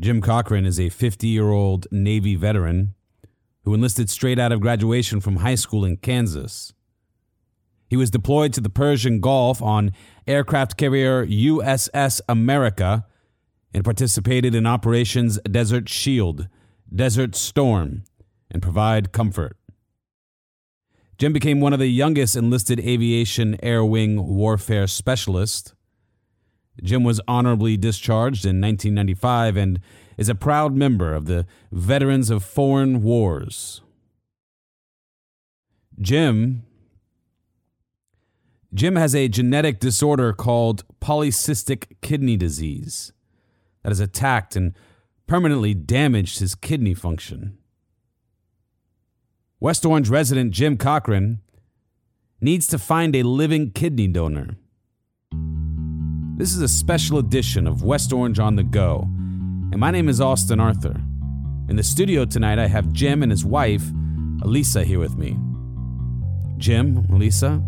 Jim Cochran is a 50 year old Navy veteran who enlisted straight out of graduation from high school in Kansas. He was deployed to the Persian Gulf on aircraft carrier USS America and participated in operations Desert Shield, Desert Storm, and Provide Comfort. Jim became one of the youngest enlisted aviation air wing warfare specialists. Jim was honorably discharged in 1995 and is a proud member of the Veterans of Foreign Wars. Jim Jim has a genetic disorder called polycystic kidney disease that has attacked and permanently damaged his kidney function. West Orange resident Jim Cochran needs to find a living kidney donor. This is a special edition of West Orange on the Go, and my name is Austin Arthur. In the studio tonight, I have Jim and his wife, Elisa, here with me. Jim, Elisa,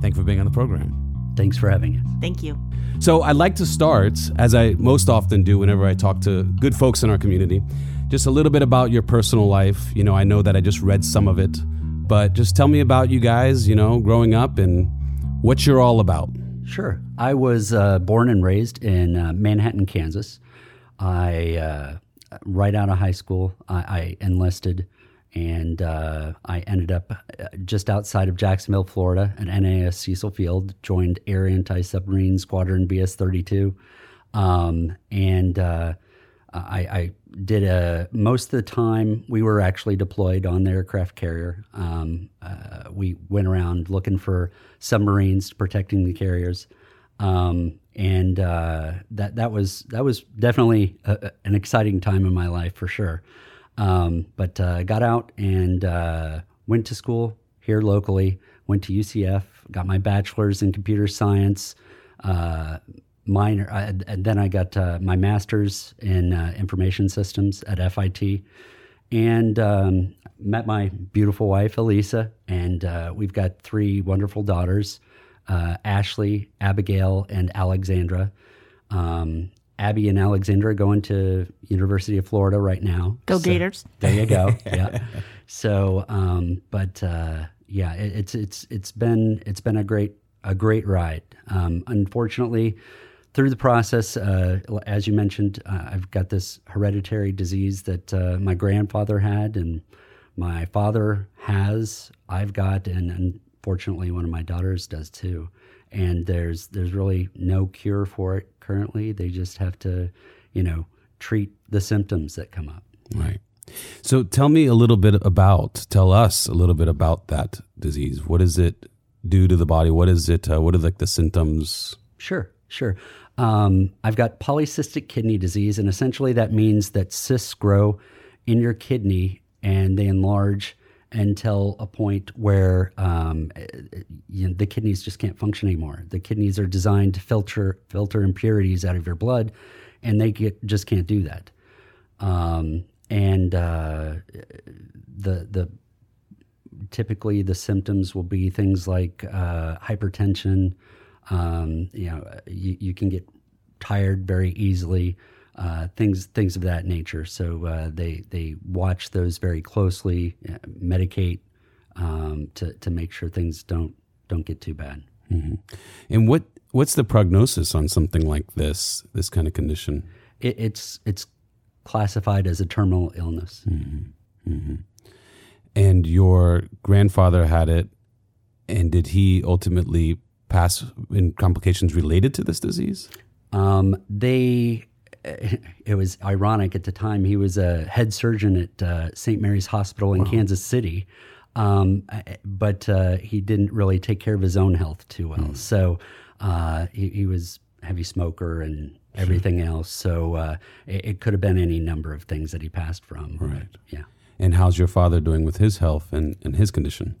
thank you for being on the program. Thanks for having us. Thank you. So, I'd like to start, as I most often do whenever I talk to good folks in our community, just a little bit about your personal life. You know, I know that I just read some of it, but just tell me about you guys, you know, growing up and what you're all about. Sure. I was uh, born and raised in uh, Manhattan, Kansas. I, uh, right out of high school, I, I enlisted and uh, I ended up uh, just outside of Jacksonville, Florida, at NAS Cecil Field. Joined Air Anti Submarine Squadron VS 32. Um, and uh, I, I, did a most of the time we were actually deployed on the aircraft carrier. Um, we went around looking for submarines, protecting the carriers, um, and uh, that that was that was definitely a, an exciting time in my life for sure. Um, but uh, got out and uh, went to school here locally. Went to UCF, got my bachelor's in computer science. Uh, minor, uh, and then I got uh, my master's in uh, information systems at FIT, and um, met my beautiful wife Elisa, and we've got three wonderful daughters, Ashley, Abigail, and Alexandra. Um, Abby and Alexandra going to University of Florida right now. Go so, Gators! There you go. yeah. So, um, but uh, yeah, it, it's it's it's been it's been a great a great ride. Um, unfortunately, through the process, uh, as you mentioned, uh, I've got this hereditary disease that uh, my grandfather had, and my father has. I've got, and unfortunately, one of my daughters does too. And there's there's really no cure for it currently. They just have to, you know, treat the symptoms that come up. Right. So tell me a little bit about, tell us a little bit about that disease. What does it do to the body? What is it? Uh, what are like the symptoms? Sure, sure. Um, I've got polycystic kidney disease, and essentially that means that cysts grow in your kidney and they enlarge until a point where um, you know, the kidneys just can't function anymore. The kidneys are designed to filter filter impurities out of your blood, and they get, just can't do that. Um, and uh, the the typically the symptoms will be things like uh, hypertension. Um, you know, you, you, can get tired very easily uh, things things of that nature. So uh, they they watch those very closely, uh, medicate um, to to make sure things don't don't get too bad. Mm-hmm. And what what's the prognosis on something like this this kind of condition? It, it's it's classified as a terminal illness. Mm-hmm. Mm-hmm. And your grandfather had it, and did he ultimately pass in complications related to this disease? Um, they it was ironic at the time. He was a head surgeon at uh, St. Mary's Hospital in wow. Kansas City, um, but uh, he didn't really take care of his own health too well. Mm. So uh, he, he, was heavy smoker and everything else. So uh, it, it, could have been any number of things that he passed from. Right. Yeah. And how's your father doing with his health and, and his condition?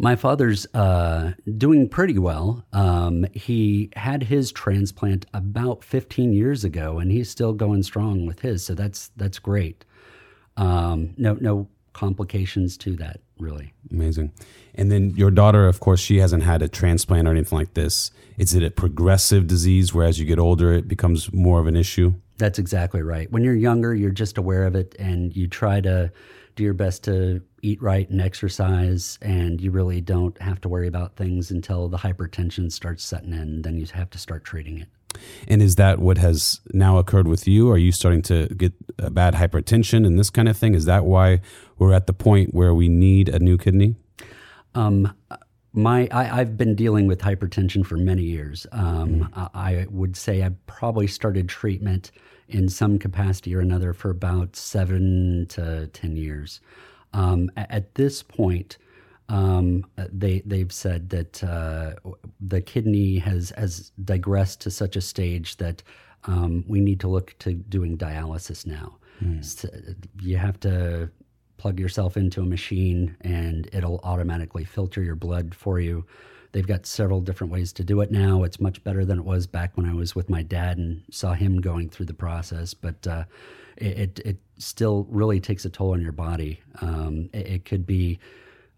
My father's uh, doing pretty well. Um, he had his transplant about 15 years ago, and he's still going strong with his. So that's that's great. Um, no no complications to that really. Amazing. And then your daughter, of course, she hasn't had a transplant or anything like this. Is it a progressive disease where as you get older it becomes more of an issue? That's exactly right. When you're younger, you're just aware of it and you try to do your best to eat right and exercise, and you really don't have to worry about things until the hypertension starts setting in. Then you have to start treating it. And is that what has now occurred with you? Are you starting to get a bad hypertension and this kind of thing? Is that why we're at the point where we need a new kidney? Um, my I, have been dealing with hypertension for many years. Um, mm. I, I, would say I probably started treatment in some capacity or another for about seven to ten years. Um, at this point, um, they they've said that uh, the kidney has has digressed to such a stage that um, we need to look to doing dialysis now. Mm. So you have to plug yourself into a machine and it'll automatically filter your blood for you. They've got several different ways to do it now. It's much better than it was back when I was with my dad and saw him going through the process. But uh, it, it, it still really takes a toll on your body. Um, it, it, could be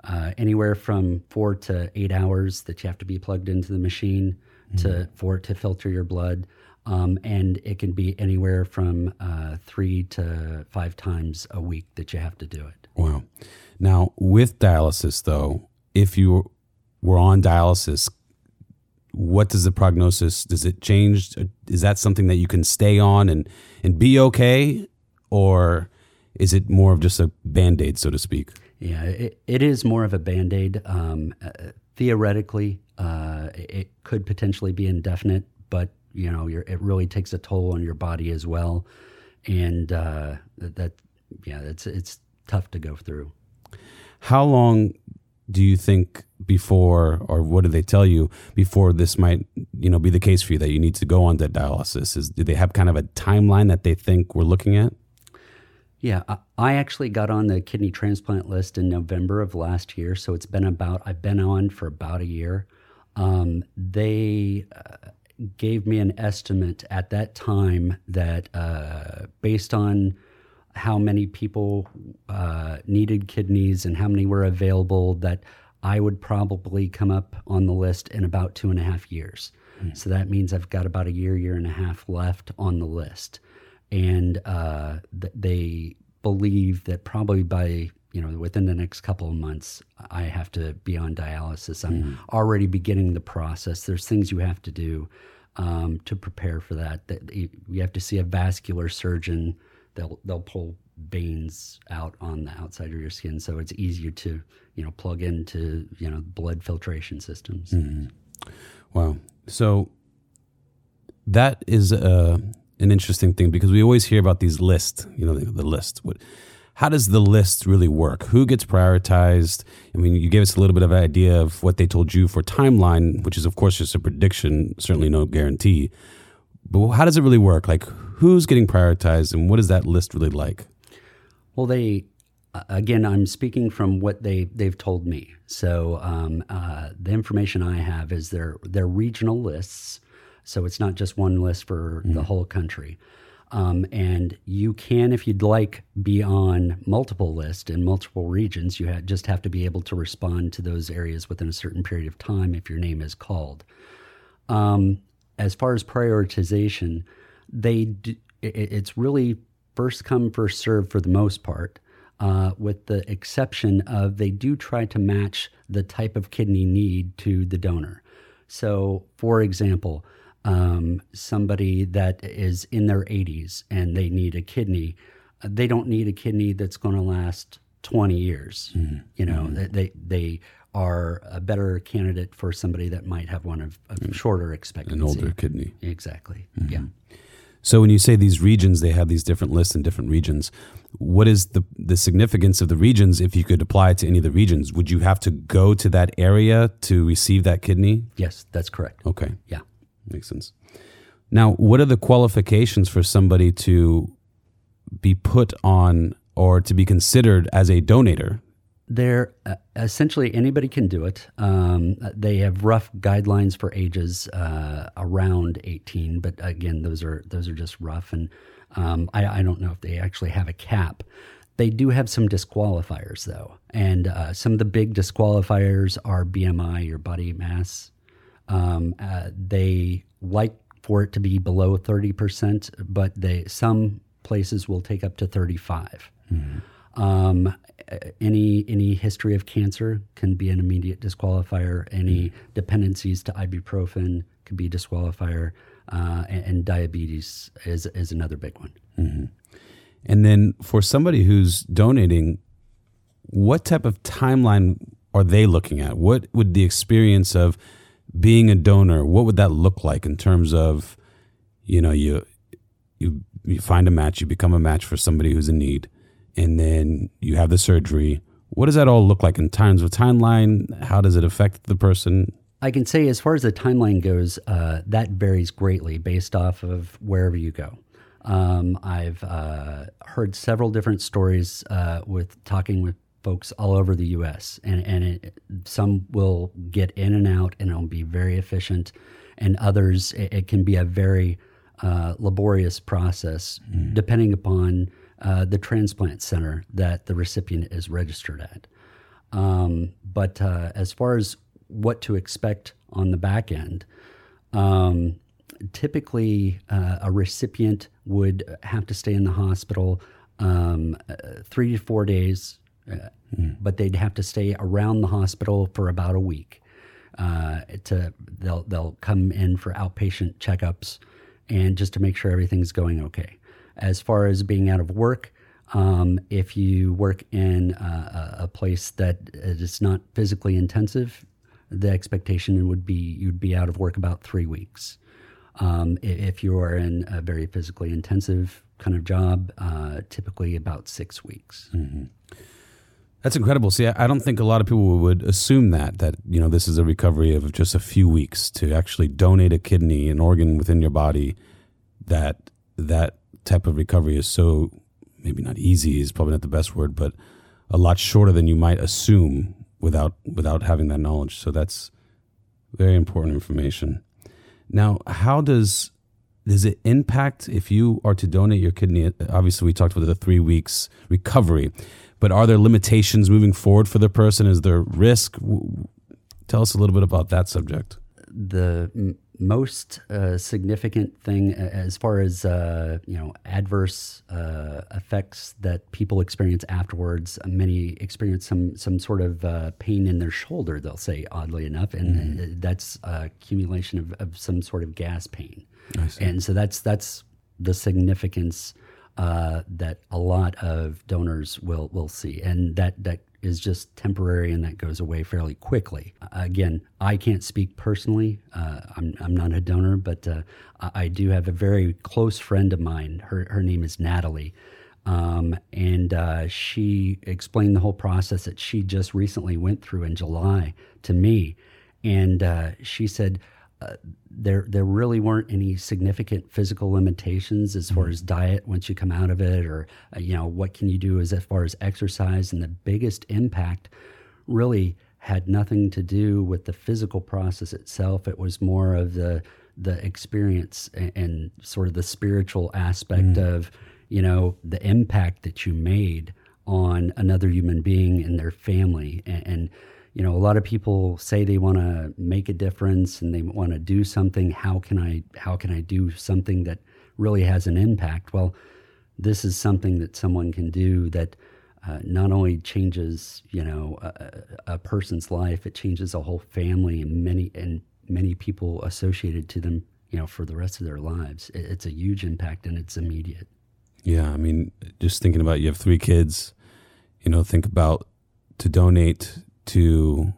uh, anywhere from four to eight hours that you have to be plugged into the machine mm-hmm. to for it to filter your blood. Um, and it can be anywhere from uh, three to five times a week that you have to do it. Wow. Now, with dialysis, though, if you were on dialysis, what does the prognosis? Does it change? Is that something that you can stay on and and be okay, or is it more of just a band aid, so to speak? Yeah, it, it is more of a band aid. Um, uh, theoretically, uh, it could potentially be indefinite, but you know, it really takes a toll on your body as well, and uh, that, yeah, it's it's tough to go through. How long do you think before, or what do they tell you before this might, you know, be the case for you that you need to go on to dialysis? Is do they have kind of a timeline that they think we're looking at? Yeah, I actually got on the kidney transplant list in November of last year, so it's been about I've been on for about a year. Um, they uh, gave me an estimate at that time that uh, based on how many people uh, needed kidneys and how many were available, that I would probably come up on the list in about two and a half years. Mm. So that means I've got about a year, year and a half left on the list. And uh, th- they believe that probably by you know within the next couple of months i have to be on dialysis i'm mm. already beginning the process there's things you have to do um, to prepare for that. That you have to see a vascular surgeon. They'll they'll pull veins out on the outside of your skin, so it's easier to you know plug into you know blood filtration systems. Mm-hmm. Wow. So that is uh, an interesting thing because we always hear about these lists. You know, the, the list. What how does the list really work? Who gets prioritized? I mean, you gave us a little bit of an idea of what they told you for timeline, which is, of course, just a prediction, certainly no guarantee. But how does it really work? Like, who's getting prioritized and what is that list really like? Well, they, again, I'm speaking from what they, they've told me. So um, uh, the information I have is their, their regional lists. So it's not just one list for mm. the whole country. Um, and you can, if you'd like, be on multiple lists in multiple regions. You ha- just have to be able to respond to those areas within a certain period of time if your name is called. Um, as far as prioritization, they d- it's really first come first serve for the most part. Uh, with the exception of they do try to match the type of kidney need to the donor. So, for example, um, somebody that is in their 80s and they need a kidney, uh, they don't need a kidney that's going to last 20 years. Mm-hmm. You know, mm-hmm. they they are a better candidate for somebody that might have one of, of mm-hmm. shorter expectancy. An older kidney. Exactly. Mm-hmm. Yeah. So when you say these regions, they have these different lists in different regions. What is the the significance of the regions? If you could apply it to any of the regions, would you have to go to that area to receive that kidney? Yes, that's correct. Okay. Yeah. Makes sense. Now, what are the qualifications for somebody to be put on or to be considered as a donator? They're uh, essentially anybody can do it. Um, they have rough guidelines for ages uh, around 18, but again, those are those are just rough, and um, I, I, don't know if they actually have a cap. They do have some disqualifiers though, and uh, some of the big disqualifiers are BMI, your body mass um, uh, they like for it to be below 30%, but they some places will take up to 35. Um, any any history of cancer can be an immediate disqualifier. Any dependencies to ibuprofen could be a disqualifier, uh, and, and diabetes is is another big one. And then for somebody who's donating, what type of timeline are they looking at? What would the experience of being a donor, what would that look like in terms of, you know, you you you find a match, you become a match for somebody who's in need, and then you have the surgery. What does that all look like in terms of timeline? How does it affect the person? I can say, as far as the timeline goes, uh, that varies greatly based off of wherever you go. Um, I've uh, heard several different stories uh, with talking with folks all over the U.S. and and it, some will get in and out, and it'll be very efficient, and others it, it can be a very uh, laborious process, depending upon uh, the transplant center that the recipient is registered at. Um, but uh, as far as what to expect on the back end, um, typically uh, a recipient would have to stay in the hospital um, uh, three to four days, uh, but they'd have to stay around the hospital for about a week. Uh, to they'll they'll come in for outpatient checkups and just to make sure everything's going okay. As far as being out of work, um, if you work in uh, a a place that is not physically intensive, the expectation would be you'd be out of work about three weeks. Um, if you are in a very physically intensive kind of job, uh, typically about six weeks. That's incredible. See, I don't think a lot of people would assume that that you know this is a recovery of just a few weeks to actually donate a kidney, an organ within your body. That that type of recovery is so maybe not easy is probably not the best word, but a lot shorter than you might assume without without having that knowledge. So that's very important information. Now, how does does it impact if you are to donate your kidney? Obviously, we talked about the three weeks recovery, but are there limitations moving forward for the person? Is there risk? Tell us a little bit about that subject. the m- most uh, significant thing as far as uh, you know adverse uh, effects that people experience afterwards many experience some some sort of uh, pain in their shoulder they'll say oddly enough and uh, that's accumulation of, of some sort of gas pain I see. and so that's that's the significance uh, that a lot of donors will will see, and that that is just temporary and that goes away fairly quickly. Again, I can't speak personally. Uh, I'm I'm not a donor, but uh, I I do have a very close friend of mine. Her her name is Natalie. Um, and uh, she explained the whole process that she just recently went through in July to me, and uh, she said uh, there there really weren't any significant physical limitations as far as diet once you come out of it, or uh, you know what can you do as, as far as exercise. And the biggest impact really had nothing to do with the physical process itself. It was more of the the experience and, and sort of the spiritual aspect of you know the impact that you made on another human being and their family and, and you know a lot of people say they want to make a difference and they want to do something. How can i how can i do something that really has an impact? Well this is something that someone can do that uh, not only changes you know a, a person's life it changes a whole family and many and many people associated to them you know for the rest of their lives. It, it's a huge impact and it's immediate. Yeah, I mean, just thinking about you have three kids, you know, think about to donate to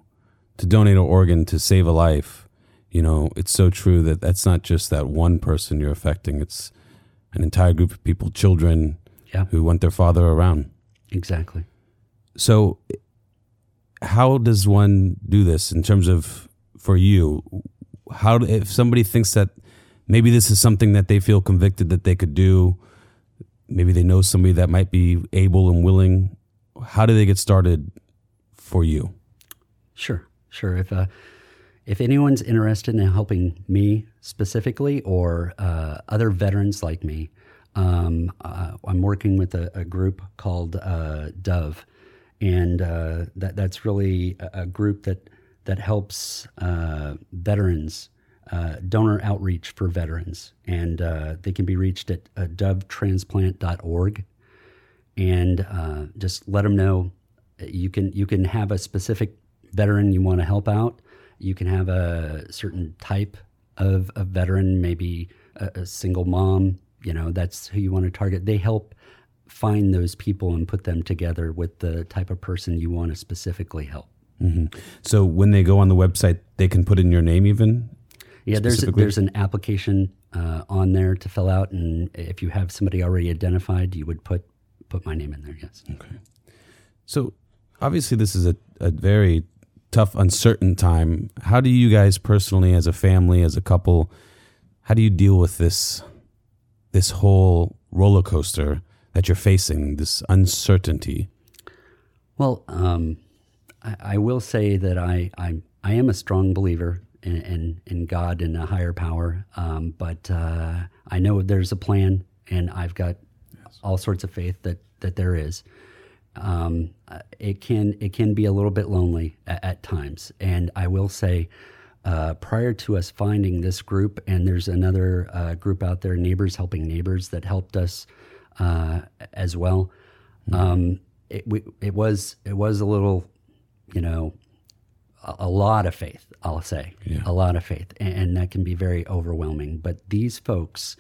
to donate an organ to save a life. You know, it's so true that that's not just that one person you're affecting. It's an entire group of people, children Yeah. who want their father around. exactly So, how does one do this in terms of for you? How if somebody thinks that maybe this is something that they feel convicted that they could do, maybe they know somebody that might be able and willing. How do they get started for you? Sure, sure. If uh, if anyone's interested in helping me specifically or uh, other veterans like me, um, uh, I'm working with a, a group called uh, Dove, and uh, that that's really a, a group that that helps uh, veterans uh, donor outreach for veterans, and they can be reached at dovetransplant.org. And just let them know you can you can have a specific veteran you want to help out. You can have a certain type of, of veteran, maybe a, a single mom. You know, that's who you want to target. They help find those people and put them together with the type of person you want to specifically help. Mm-hmm. So when they go on the website, they can put in your name even. Yeah, there's there's an application uh, on there to fill out, and if you have somebody already identified, you would put put my name in there. Yes. Okay. So obviously, this is a, a very tough, uncertain time. How do you guys personally, as a family, as a couple, how do you deal with this this whole roller coaster that you're facing, this uncertainty? Well, um, I, I, will say that I, I I am a strong believer in in, in God and a higher power, um, but uh, I know there's a plan, and I've got all sorts of faith that that there is um, it can it can be a little bit lonely at, at times. And I will say, uh, prior to us finding this group, and there's another uh, group out there, Neighbors Helping Neighbors, that helped us uh, as well. Mm-hmm. Um, it, we, it was it was a little, you know, a, a lot of faith. I'll say yeah. a lot of faith, and, and, that can be very overwhelming. But these folks,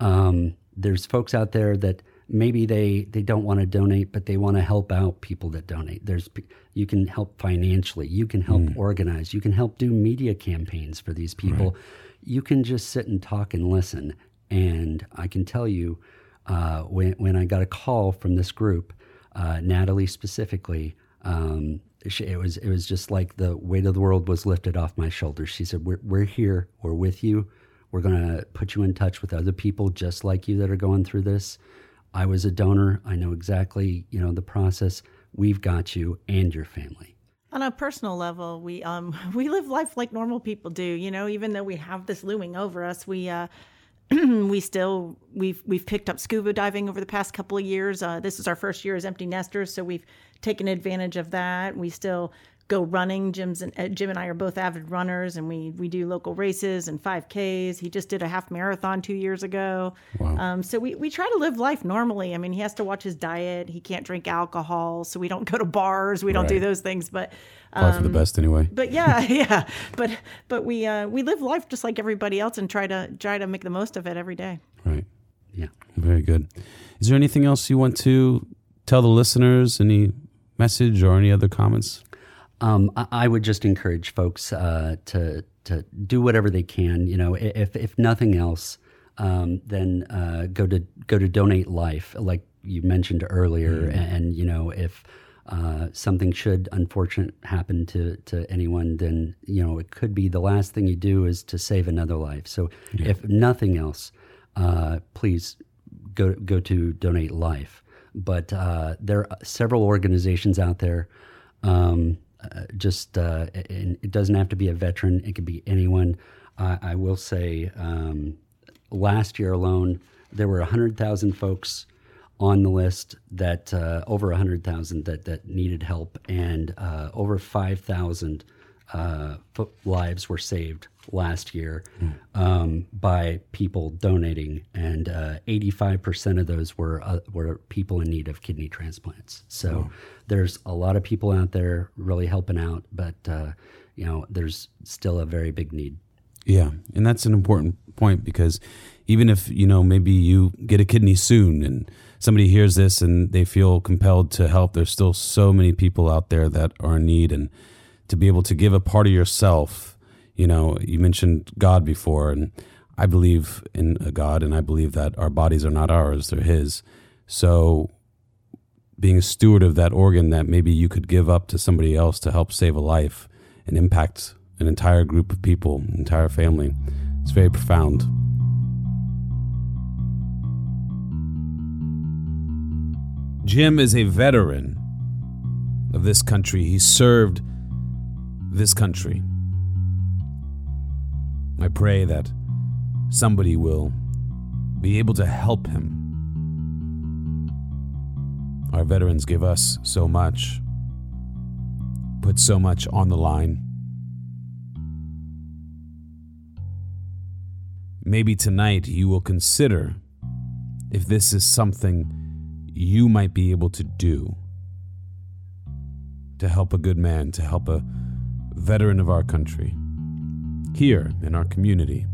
um, there's folks out there that maybe they they don't want to donate but they want to help out people that donate. There's you can help financially you can help mm. organize you can help do media campaigns for these people. Right. you can just sit and talk and listen. And i can tell you uh, when, when i got a call from this group uh, natalie specifically um, she, it was it was just like the weight of the world was lifted off my shoulders. She said we're, we're here we're with you. We're going to put you in touch with other people just like you that are going through this I was a donor. I know exactly, you know, the process. We've got you and your family. On a personal level, we um we live life like normal people do. You know, even though we have this looming over us, we uh we still we've we've picked up scuba diving over the past couple of years. Uh, this is our first year as empty nesters, so we've taken advantage of that. We still go running. Jim's and uh, Jim and I are both avid runners, and we we do local races and 5Ks. He just did a half marathon two years ago. Wow. Um, so we we try to live life normally. I mean, he has to watch his diet. He can't drink alcohol, so we don't go to bars. We don't right. do those things. But um, for the um, best anyway. But yeah, yeah. But but we uh, we live life just like everybody else and try to try to make the most of it every day. Right. Yeah. Very good. Is there anything else you want to tell the listeners? Any message or any other comments? Um, I, I, would just encourage folks uh, to to do whatever they can. You know, if if nothing else, um, then uh, go to go to Donate Life, like you mentioned earlier, mm-hmm. and, and, you know if. Uh, something should unfortunate happen to, to anyone, then you know it could be the last thing you do is to save another life. So, yeah. if nothing else, uh, please go go to donate life. But uh, there are several organizations out there um, just uh, it doesn't have to be a veteran; it could be anyone. I will say, um, last year alone, there were hundred thousand folks on the list that uh, over hundred thousand that that needed help, and uh, over five thousand uh, lives were saved last year mm. um, by people donating, and uh, 85% of those were uh, were people in need of kidney transplants. So oh. there's a lot of people out there really helping out, but uh, you know there's still a very big need. Yeah, and that's an important point because even if you know maybe you get a kidney soon and somebody hears this and they feel compelled to help, there's still so many people out there that are in need and to be able to give a part of yourself. You know, you mentioned God before, and I believe in a God, and I believe that our bodies are not ours, they're His. So, being a steward of that organ that maybe you could give up to somebody else to help save a life and impact an entire group of people, entire family, it's very profound. Jim is a veteran of this country. He served this country. I pray that somebody will be able to help him. Our veterans give us so much, put so much on the line. maybe tonight you will consider if this is something you might be able to do to help a good man, to help a veteran of our country here in our community.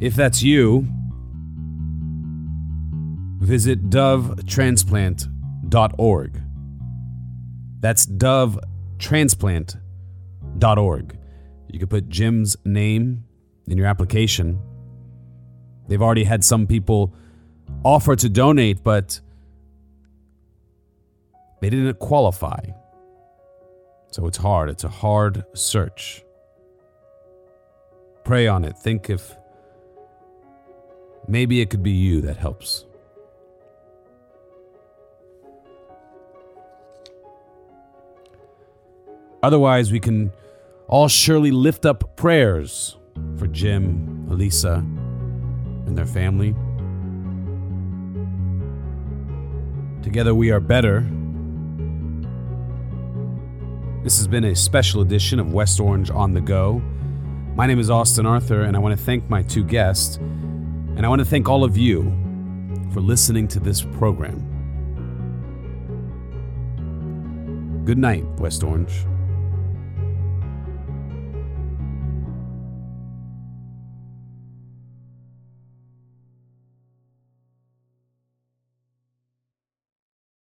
If that's you, visit dovetransplant.org. That's dovetransplant.org. You could put Jim's name in your application. They've already had some people offer to donate, but they didn't qualify. So it's hard. It's a hard search. Pray on it. Think if maybe it could be you that helps. Otherwise, we can all surely lift up prayers for Jim, Elisa, and their family. Together we are better. This has been a special edition of West Orange on the Go. My name is Austin Arthur, and I want to thank my two guests, and I want to thank all of you for listening to this program. Good night, West Orange.